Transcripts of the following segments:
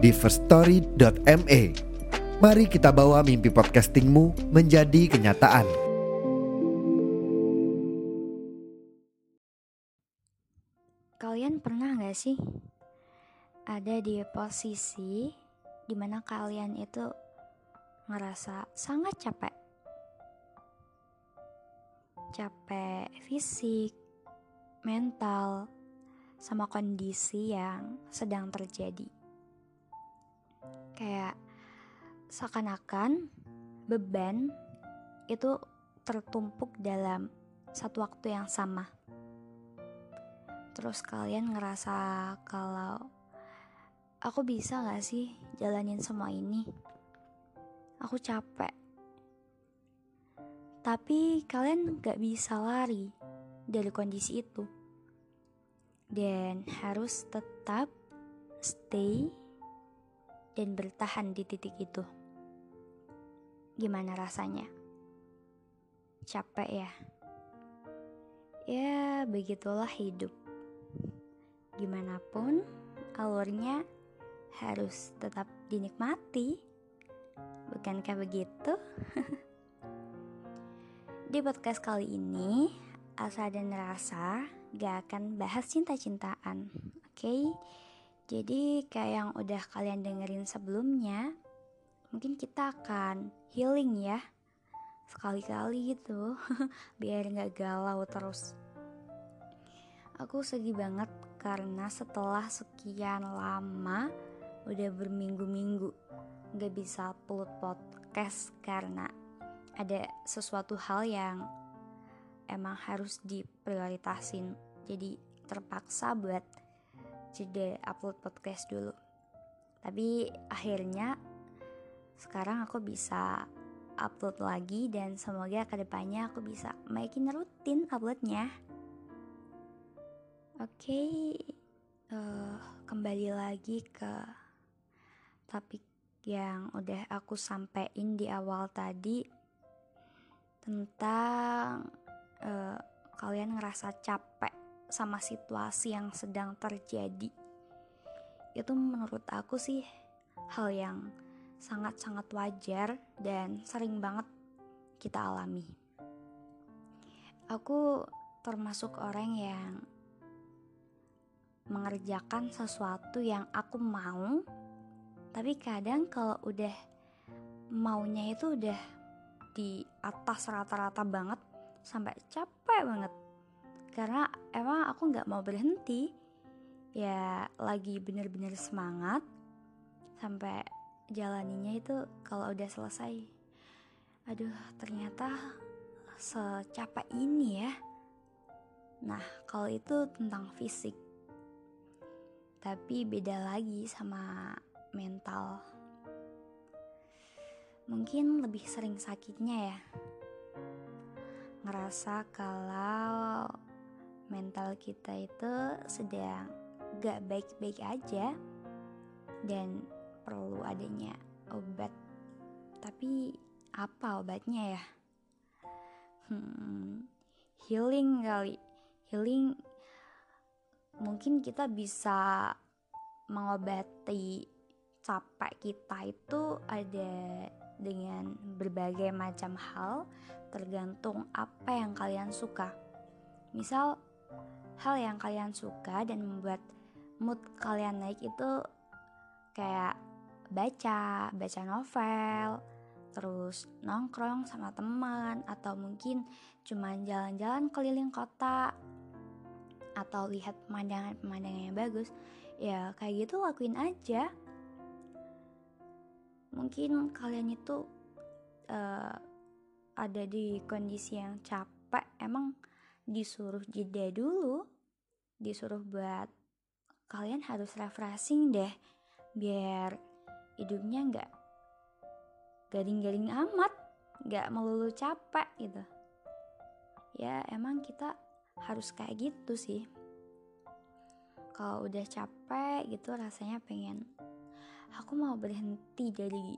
di firststory.me. Mari kita bawa mimpi podcastingmu menjadi kenyataan. Kalian pernah gak sih ada di posisi di mana kalian itu ngerasa sangat capek? Capek fisik, mental, sama kondisi yang sedang terjadi. Kayak seakan-akan beban itu tertumpuk dalam satu waktu yang sama. Terus kalian ngerasa kalau aku bisa gak sih jalanin semua ini? Aku capek. Tapi kalian gak bisa lari dari kondisi itu. Dan harus tetap stay dan bertahan di titik itu. Gimana rasanya? Capek ya? Ya, begitulah hidup. Gimana pun, alurnya harus tetap dinikmati. Bukankah begitu? Di podcast kali ini, Asa dan Rasa gak akan bahas cinta-cintaan. Oke, okay? Jadi kayak yang udah kalian dengerin sebelumnya, mungkin kita akan healing ya. Sekali-kali gitu, biar gak galau terus. Aku sedih banget karena setelah sekian lama udah berminggu-minggu gak bisa upload podcast karena ada sesuatu hal yang emang harus diprioritasin jadi terpaksa buat jeda upload podcast dulu. Tapi akhirnya sekarang aku bisa upload lagi dan semoga ke depannya aku bisa makin rutin uploadnya. Oke okay, uh, eh, kembali lagi ke topik yang udah aku sampein di awal tadi tentang uh, kalian ngerasa capek sama situasi yang sedang terjadi. Itu menurut aku sih hal yang sangat-sangat wajar dan sering banget kita alami. Aku termasuk orang yang mengerjakan sesuatu yang aku mau, tapi kadang kalau udah maunya itu udah di atas rata-rata banget sampai capek banget karena emang aku nggak mau berhenti. Ya lagi bener-bener semangat sampai jalaninya itu kalau udah selesai. Aduh ternyata secapek ini ya. Nah kalau itu tentang fisik. Tapi beda lagi sama mental. Mungkin lebih sering sakitnya ya. Ngerasa kalau mental kita itu sedang gak baik-baik aja dan perlu adanya obat. Tapi apa obatnya ya? Hmm, healing kali. Healing mungkin kita bisa mengobati capek kita itu ada dengan berbagai macam hal tergantung apa yang kalian suka. Misal hal yang kalian suka dan membuat mood kalian naik itu kayak baca, baca novel, terus nongkrong sama teman atau mungkin cuma jalan-jalan keliling kota atau lihat pemandangan-pemandangan yang bagus ya kayak gitu lakuin aja. Mungkin kalian itu uh, ada di kondisi yang capek emang disuruh jeda dulu disuruh buat kalian harus refreshing deh biar hidupnya nggak garing-garing amat nggak melulu capek gitu. Ya emang kita harus kayak gitu sih. Kalau udah capek gitu rasanya pengen aku mau berhenti dari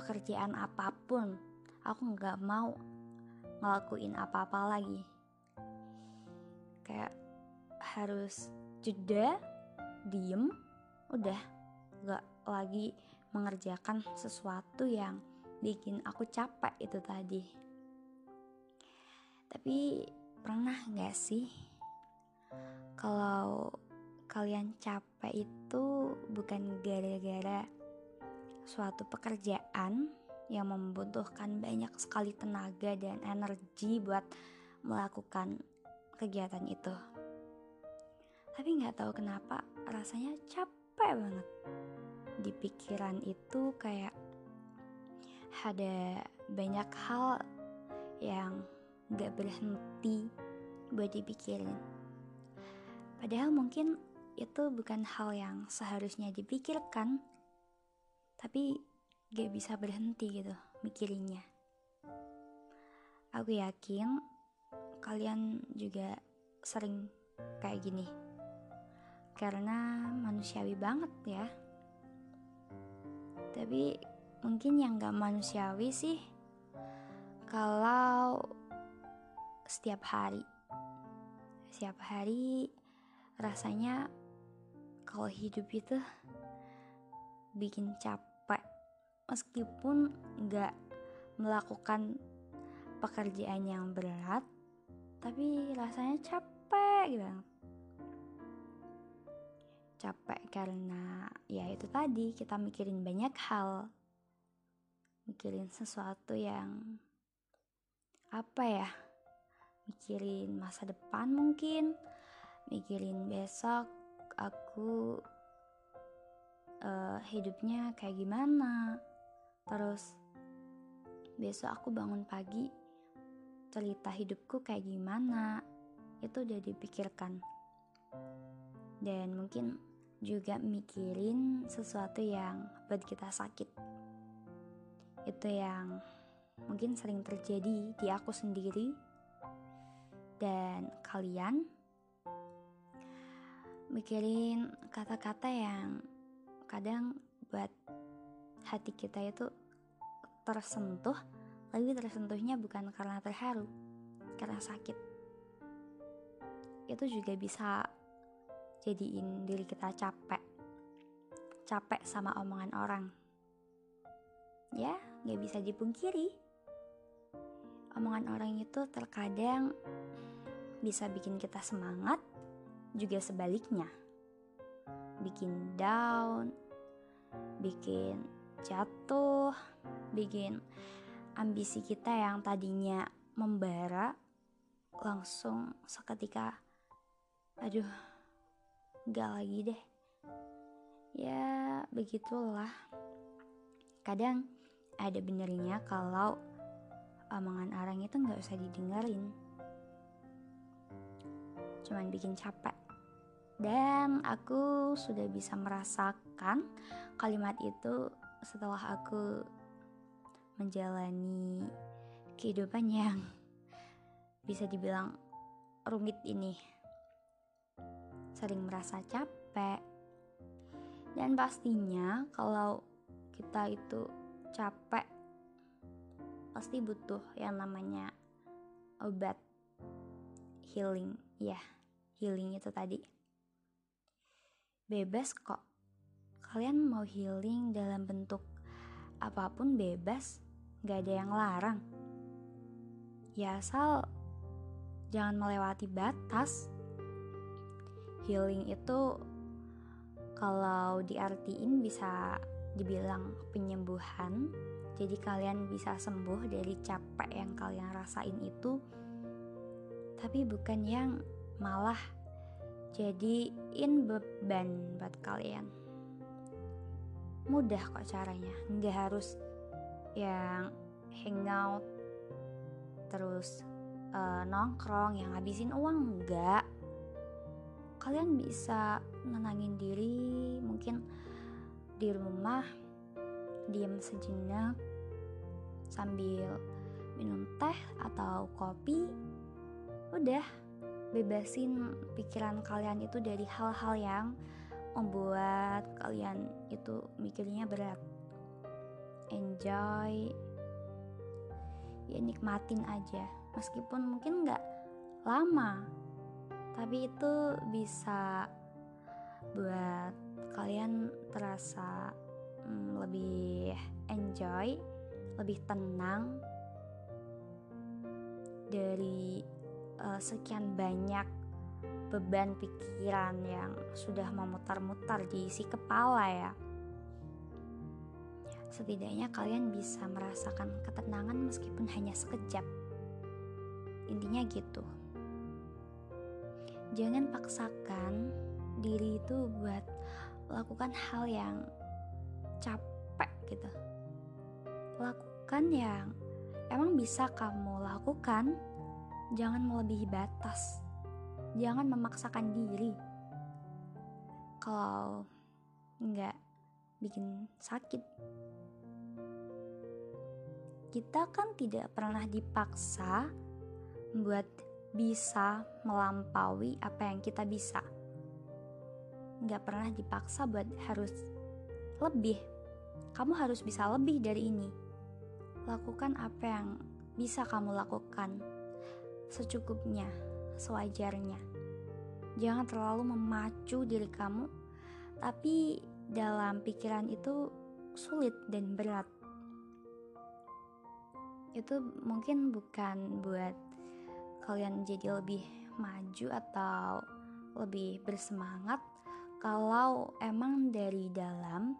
pekerjaan apa pun. Aku nggak mau ngelakuin apa-apa lagi kayak harus jeda diem udah nggak lagi mengerjakan sesuatu yang bikin aku capek itu tadi. Tapi pernah nggak sih kalau kalian capek itu bukan gara-gara suatu pekerjaan yang membutuhkan banyak sekali tenaga dan energi buat melakukan kegiatan itu. Tapi nggak tahu kenapa rasanya capek banget. Di pikiran itu kayak ada banyak hal yang gak berhenti buat dipikirin. Padahal mungkin itu bukan hal yang seharusnya dipikirkan, tapi gak bisa berhenti gitu mikirinnya. Aku yakin kalian juga sering kayak gini. Karena manusiawi banget ya. Tapi mungkin yang gak manusiawi sih kalau setiap hari setiap hari rasanya kalau hidup itu bikin capek meskipun gak melakukan pekerjaan yang berat tapi rasanya capek gitu. Capek karena ya itu tadi kita mikirin banyak hal. Mikirin sesuatu yang apa ya mikirin masa depan mungkin mikirin besok aku uh, hidupnya kayak gimana. Terus besok aku bangun pagi cerita hidupku kayak gimana itu udah dipikirkan. Dan mungkin juga mikirin sesuatu yang buat kita sakit. Itu yang mungkin sering terjadi di aku sendiri. Dan kalian mikirin kata-kata yang kadang buat hati kita itu tersentuh tapi tersentuhnya bukan karena terharu karena sakit. Itu juga bisa jadiin diri kita capek. Capek sama omongan orang. Ya gak bisa dipungkiri. Omongan orang itu terkadang bisa bikin kita semangat juga sebaliknya. Bikin down bikin jatuh bikin ambisi kita yang tadinya membara langsung seketika aduh gak lagi deh. Ya begitulah. Kadang ada benernya kalau omongan orang itu nggak usah didengerin. Cuman bikin capek. Dan aku sudah bisa merasakan kalimat itu setelah aku menjalani kehidupan yang bisa dibilang rumit ini. Sering merasa capek. Dan pastinya kalau kita itu capek pasti butuh yang namanya obat healing. Ya healing itu tadi. Bebas kok. Kalian mau healing dalam bentuk apa pun bebas gak ada yang larang. Ya asal jangan melewati batas. Healing itu kalau diartiin bisa dibilang penyembuhan. Jadi kalian bisa sembuh dari capek yang kalian rasain itu. Tapi bukan yang malah jadiin beban buat kalian. Mudah kok caranya. Nggak harus yang hangout terus uh, nongkrong yang habisin uang enggak. Kalian bisa nenangin diri mungkin di rumah diam sejenak sambil minum teh atau kopi udah bebasin pikiran kalian itu dari hal-hal yang membuat kalian itu mikirnya berat enjoy ya nikmatin aja meskipun mungkin nggak lama tapi itu bisa buat kalian terasa hmm, lebih enjoy lebih tenang dari uh, sekian banyak beban pikiran yang sudah memutar-mutar di isi kepala ya. Setidaknya kalian bisa merasakan ketenangan meskipun hanya sekejap. Intinya gitu. Jangan paksakan diri itu buat lakukan hal yang capek gitu. Lakukan yang emang bisa kamu lakukan jangan melebihi batas. Jangan memaksakan diri. Kalau nggak bikin sakit. Kita kan tidak pernah dipaksa buat bisa melampaui apa yang kita bisa. Nggak pernah dipaksa buat harus lebih. Kamu harus bisa lebih dari ini. Lakukan apa yang bisa kamu lakukan secukupnya, sewajarnya. Jangan terlalu memacu diri kamu, tapi dalam pikiran itu sulit dan berat. Itu mungkin bukan buat kalian jadi lebih maju atau lebih bersemangat. Kalau emang dari dalam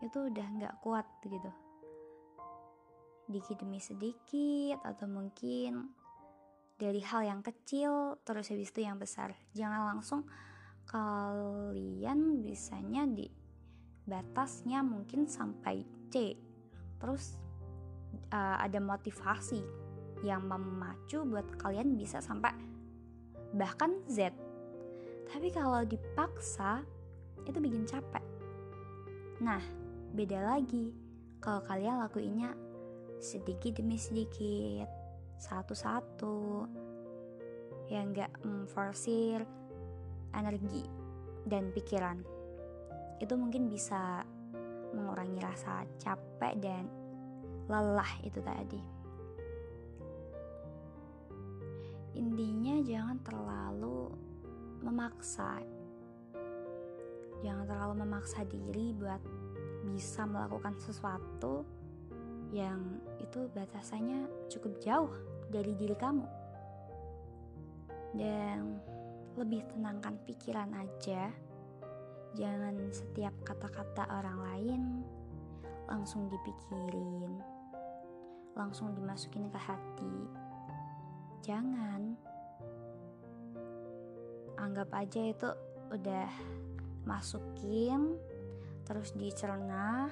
itu udah nggak kuat gitu. Dikit demi sedikit atau mungkin dari hal yang kecil terus habis itu yang besar. Jangan langsung kalian bisanya di batasnya mungkin sampai C. Terus uh, ada motivasi yang memacu buat kalian bisa sampai bahkan Z. Tapi kalau dipaksa itu bikin capek. Nah beda lagi kalau kalian lakuinnya sedikit demi sedikit satu-satu. Yang gak memforsir energi dan pikiran itu mungkin bisa mengurangi rasa capek dan lelah itu tadi intinya jangan terlalu memaksa jangan terlalu memaksa diri buat bisa melakukan sesuatu yang itu batasannya cukup jauh dari diri kamu. Dan lebih tenangkan pikiran aja. Jangan setiap kata-kata orang lain langsung dipikirin, langsung dimasukin ke hati. Jangan. Anggap aja itu udah masukin terus dicerna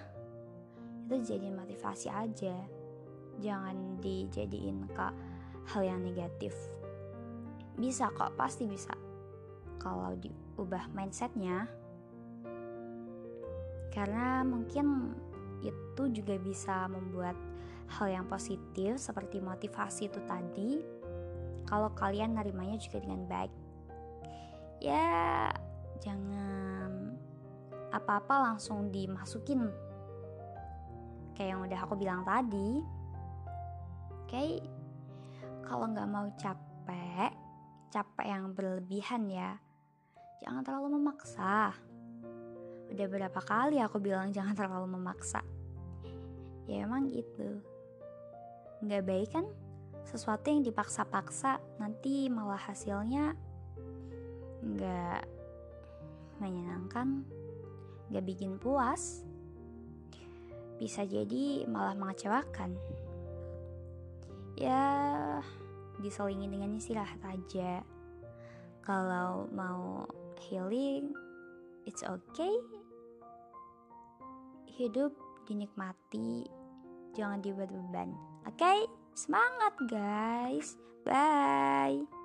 itu jadi motivasi aja. Jangan dijadiin ke hal yang negatif. Bisa kok pasti bisa. Kalau diubah mindsetnya karena mungkin itu juga bisa membuat hal yang positif seperti motivasi itu tadi. Kalau kalian nerimanya juga dengan baik ya jangan apa-apa langsung dimasukin. Kayak yang udah aku bilang tadi. Kayak kalau nggak mau capek capek yang berlebihan ya jangan terlalu memaksa udah berapa kali aku bilang jangan terlalu memaksa ya emang gitu nggak baik kan sesuatu yang dipaksa-paksa nanti malah hasilnya nggak menyenangkan nggak bikin puas bisa jadi malah mengecewakan. Ya, diselingin dengan istirahat aja. Kalau mau healing, it's okay. Hidup dinikmati, jangan dibuat beban. Oke, okay? semangat guys. Bye.